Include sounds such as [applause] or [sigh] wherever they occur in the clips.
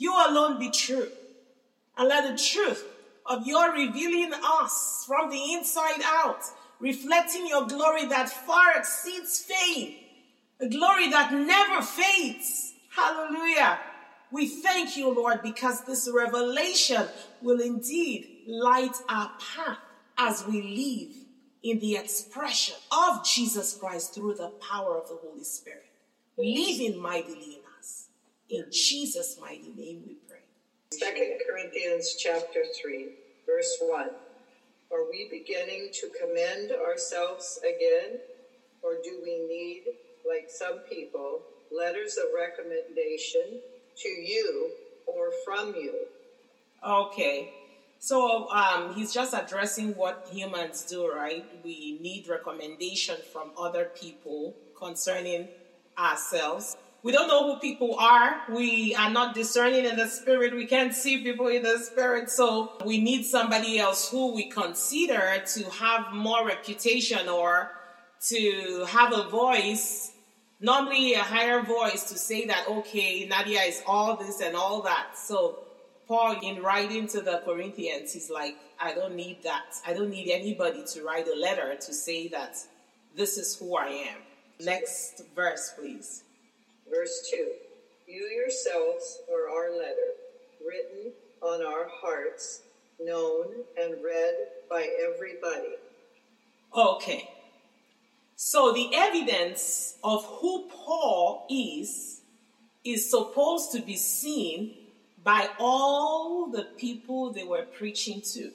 You alone be true. And let the truth of your revealing us from the inside out, reflecting your glory that far exceeds fame, a glory that never fades. Hallelujah. We thank you, Lord, because this revelation will indeed light our path as we live in the expression of Jesus Christ through the power of the Holy Spirit, living mightily in Jesus' mighty name we pray. Second Corinthians chapter 3, verse 1. Are we beginning to commend ourselves again, or do we need, like some people, letters of recommendation to you or from you? Okay. So um, he's just addressing what humans do, right? We need recommendation from other people concerning ourselves. We don't know who people are. We are not discerning in the spirit. We can't see people in the spirit. So we need somebody else who we consider to have more reputation or to have a voice, normally a higher voice to say that, okay, Nadia is all this and all that. So Paul, in writing to the Corinthians, he's like, I don't need that. I don't need anybody to write a letter to say that this is who I am. Next verse, please. Verse 2 You yourselves are our letter, written on our hearts, known and read by everybody. Okay. So the evidence of who Paul is is supposed to be seen by all the people they were preaching to,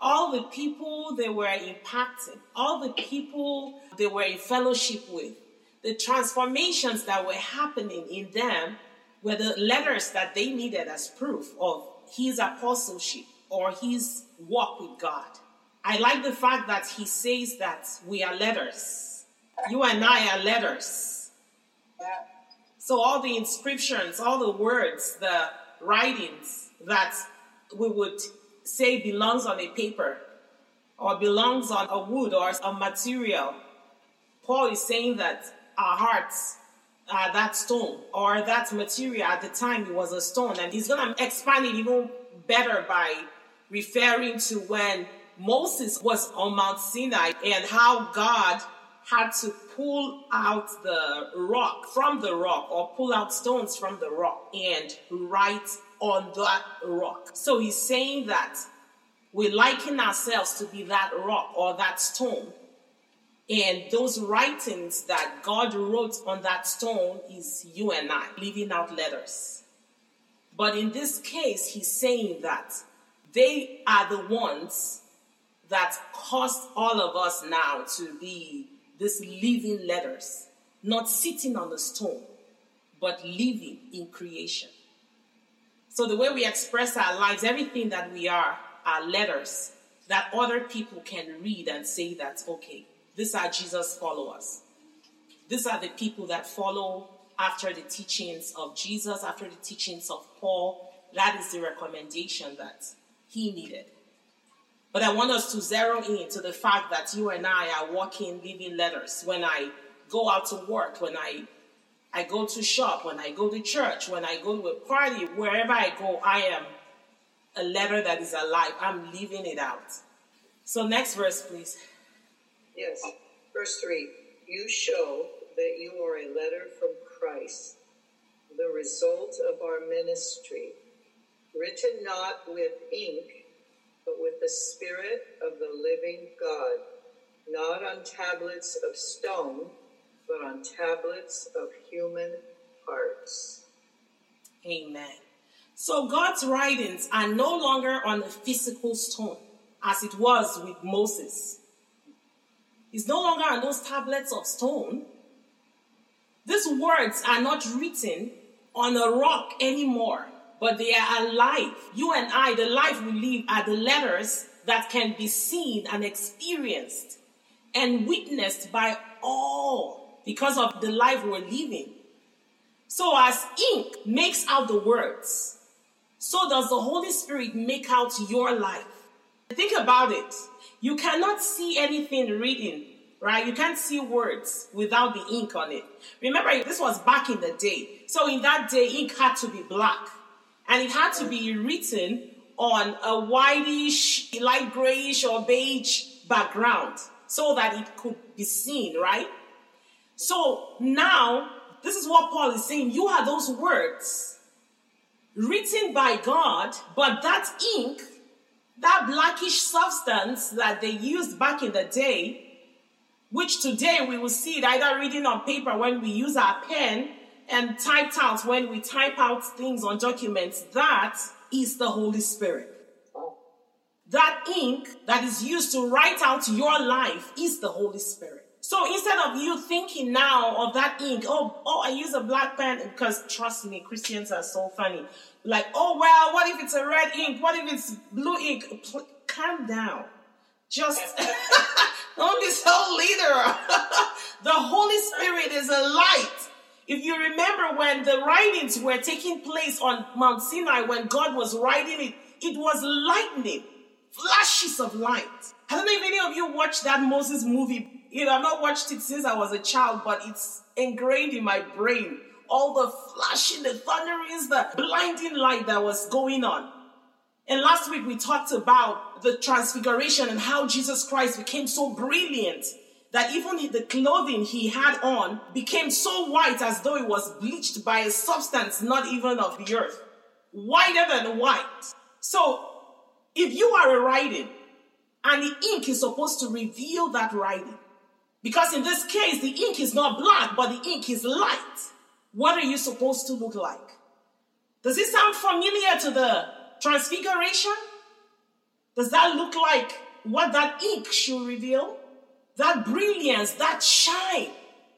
all the people they were impacting, all the people they were in fellowship with. The transformations that were happening in them were the letters that they needed as proof of his apostleship or his walk with God. I like the fact that he says that we are letters. You and I are letters. So all the inscriptions, all the words, the writings that we would say belongs on a paper or belongs on a wood or a material. Paul is saying that our hearts are that stone or that material at the time it was a stone and he's going to expand it even better by referring to when Moses was on Mount Sinai and how God had to pull out the rock from the rock or pull out stones from the rock and write on that rock. So he's saying that we liken ourselves to be that rock or that stone. And those writings that God wrote on that stone is you and I, leaving out letters. But in this case, he's saying that they are the ones that caused all of us now to be these living letters, not sitting on a stone, but living in creation. So the way we express our lives, everything that we are, are letters that other people can read and say that, okay, these are Jesus' followers. These are the people that follow after the teachings of Jesus, after the teachings of Paul. That is the recommendation that he needed. But I want us to zero in to the fact that you and I are walking, living letters. When I go out to work, when I I go to shop, when I go to church, when I go to a party, wherever I go, I am a letter that is alive. I'm living it out. So next verse, please. Yes. Verse 3 You show that you are a letter from Christ, the result of our ministry, written not with ink but with the Spirit of the living God, not on tablets of stone, but on tablets of human hearts. Amen. So God's writings are no longer on a physical stone as it was with Moses. It's no longer on those tablets of stone. These words are not written on a rock anymore but they are alive. You and I, the life we live, are the letters that can be seen and experienced and witnessed by all because of the life we're living. So, as ink makes out the words, so does the Holy Spirit make out your life. Think about it. You cannot see anything written right? You can't see words without the ink on it. Remember, this was back in the day. So in that day, ink had to be black. And it had to be written on a whitish, light grayish, or beige background so that it could be seen, right? So now, this is what Paul is saying. You are those words written by God, but that ink, that blackish substance that they used back in the day, which today we will see it either reading on paper when we use our pen and typed out when we type out things on documents, that is the Holy Spirit. That ink that is used to write out your life is the Holy Spirit. So instead of you thinking now of that ink, oh, oh, I use a black pen because trust me, Christians are so funny. Like, oh well, what if it's a red ink? What if it's blue ink? calm down. Just [laughs] don't be so literal. [laughs] the Holy Spirit is a light. If you remember when the writings were taking place on Mount Sinai, when God was writing it, it was lightning, flashes of light. I don't know if any of you watched that Moses movie you know, I've not watched it since I was a child, but it's ingrained in my brain. All the flashing, the thunderings, the blinding light that was going on. And last week we talked about the transfiguration and how Jesus Christ became so brilliant that even the clothing he had on became so white as though it was bleached by a substance not even of the earth. Whiter than white. So, if you are a writing and the ink is supposed to reveal that writing, because in this case, the ink is not black, but the ink is light. What are you supposed to look like? Does it sound familiar to the transfiguration? Does that look like what that ink should reveal? That brilliance, that shine.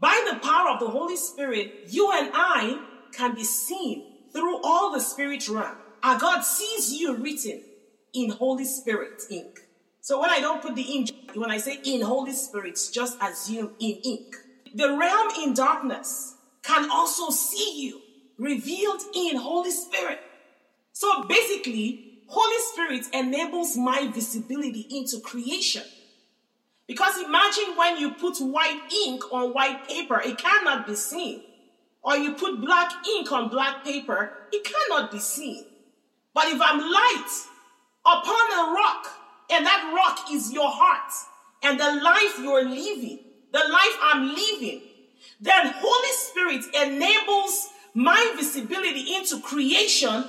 By the power of the Holy Spirit, you and I can be seen through all the spirit realm. Our God sees you written in Holy Spirit ink. So when I don't put the ink, when I say in Holy Spirit, just assume in ink. The realm in darkness can also see you revealed in Holy Spirit. So basically, Holy Spirit enables my visibility into creation. Because imagine when you put white ink on white paper, it cannot be seen. Or you put black ink on black paper, it cannot be seen. But if I'm light upon a rock, and that rock is your heart and the life you're living, the life I'm living. Then Holy Spirit enables my visibility into creation.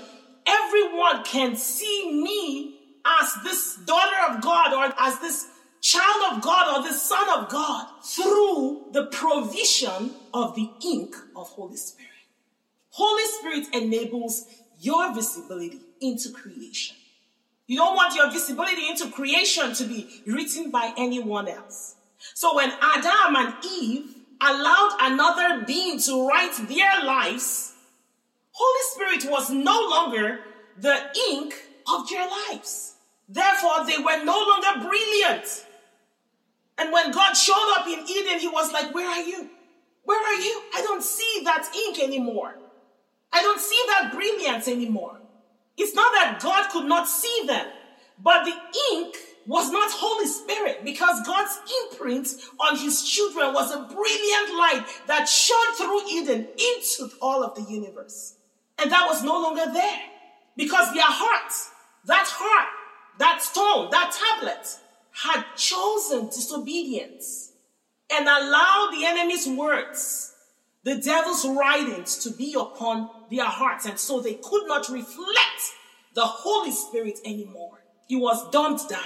Everyone can see me as this daughter of God or as this child of God or the son of God through the provision of the ink of Holy Spirit. Holy Spirit enables your visibility into creation. You don't want your visibility into creation to be written by anyone else. So when Adam and Eve allowed another being to write their lives, Holy Spirit was no longer the ink of their lives. Therefore, they were no longer brilliant. And when God showed up in Eden, he was like, Where are you? Where are you? I don't see that ink anymore. I don't see that brilliance anymore. It's not that God could not see them, but the ink was not Holy Spirit because God's imprint on his children was a brilliant light that shone through Eden into all of the universe. And that was no longer there because their hearts, that heart, that stone, that tablet had chosen disobedience and allowed the enemy's words, the devil's writings to be upon their hearts. And so they could not reflect the Holy Spirit anymore. He was dumped down.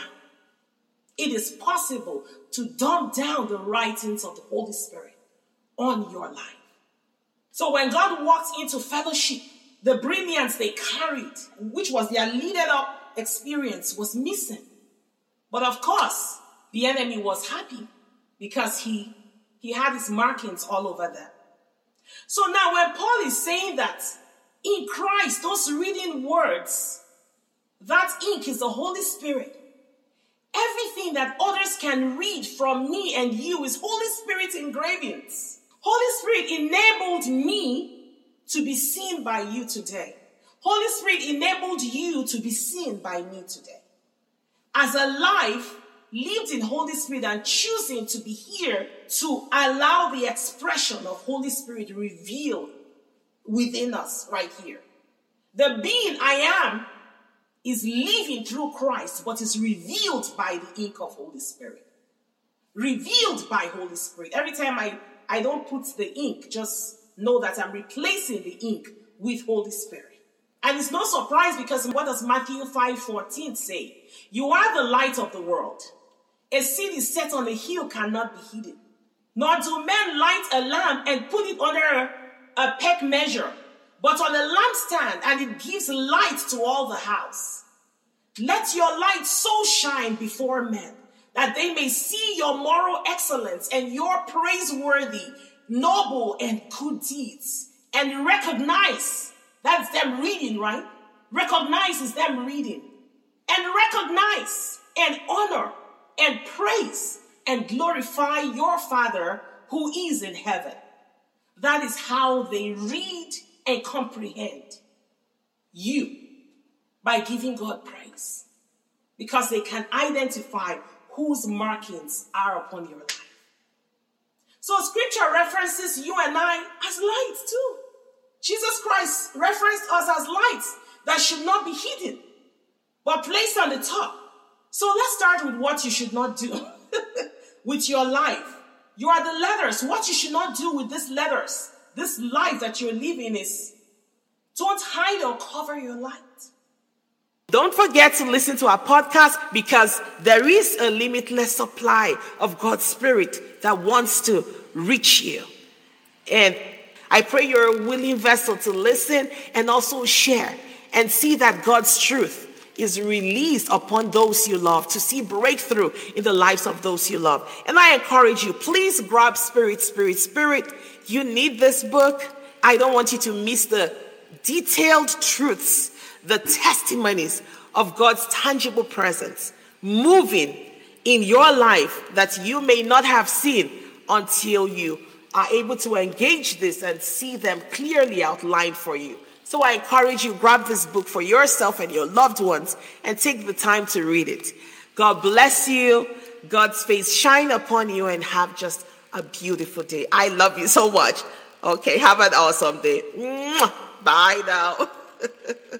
It is possible to dump down the writings of the Holy Spirit on your life. So when God walked into fellowship, the brilliance they carried, which was their leaded up experience, was missing. But of course, the enemy was happy because he, he had his markings all over them. So now when Paul is saying that in Christ, those reading words, that ink is the Holy Spirit. Everything that others can read from me and you is Holy Spirit engravings. Holy Spirit enabled me to be seen by you today. Holy Spirit enabled you to be seen by me today. As a life lived in Holy Spirit and choosing to be here to allow the expression of Holy Spirit revealed within us right here. The being I am is living through Christ, but is revealed by the ink of Holy Spirit. Revealed by Holy Spirit. Every time I, I don't put the ink, just know that I'm replacing the ink with Holy Spirit. And it's no surprise because what does Matthew 5 14 say? You are the light of the world. A city set on a hill cannot be hidden. Nor do men light a lamp and put it under a peck measure, but on a lampstand, and it gives light to all the house. Let your light so shine before men that they may see your moral excellence and your praiseworthy, noble, and good deeds, and recognize that's them reading, right? Recognize is them reading. And recognize and honor and praise and glorify your Father who is in heaven. That is how they read and comprehend you by giving God praise. Because they can identify whose markings are upon your life. So scripture references you and I as lights too. Jesus Christ referenced us as lights that should not be hidden, but placed on the top. So let's start with what you should not do [laughs] with your life. You are the letters. What you should not do with these letters, this life that you're living is don't hide or cover your light. Don't forget to listen to our podcast because there is a limitless supply of God's Spirit that wants to reach you. And I pray you're a willing vessel to listen and also share and see that God's truth is released upon those you love to see breakthrough in the lives of those you love. And I encourage you, please grab Spirit, Spirit, Spirit. You need this book. I don't want you to miss the detailed truths, the testimonies of God's tangible presence moving in your life that you may not have seen until you are able to engage this and see them clearly outlined for you. So I encourage you, grab this book for yourself and your loved ones and take the time to read it. God bless you. God's face shine upon you and have just a beautiful day. I love you so much. Okay, have an awesome day. Bye now. [laughs]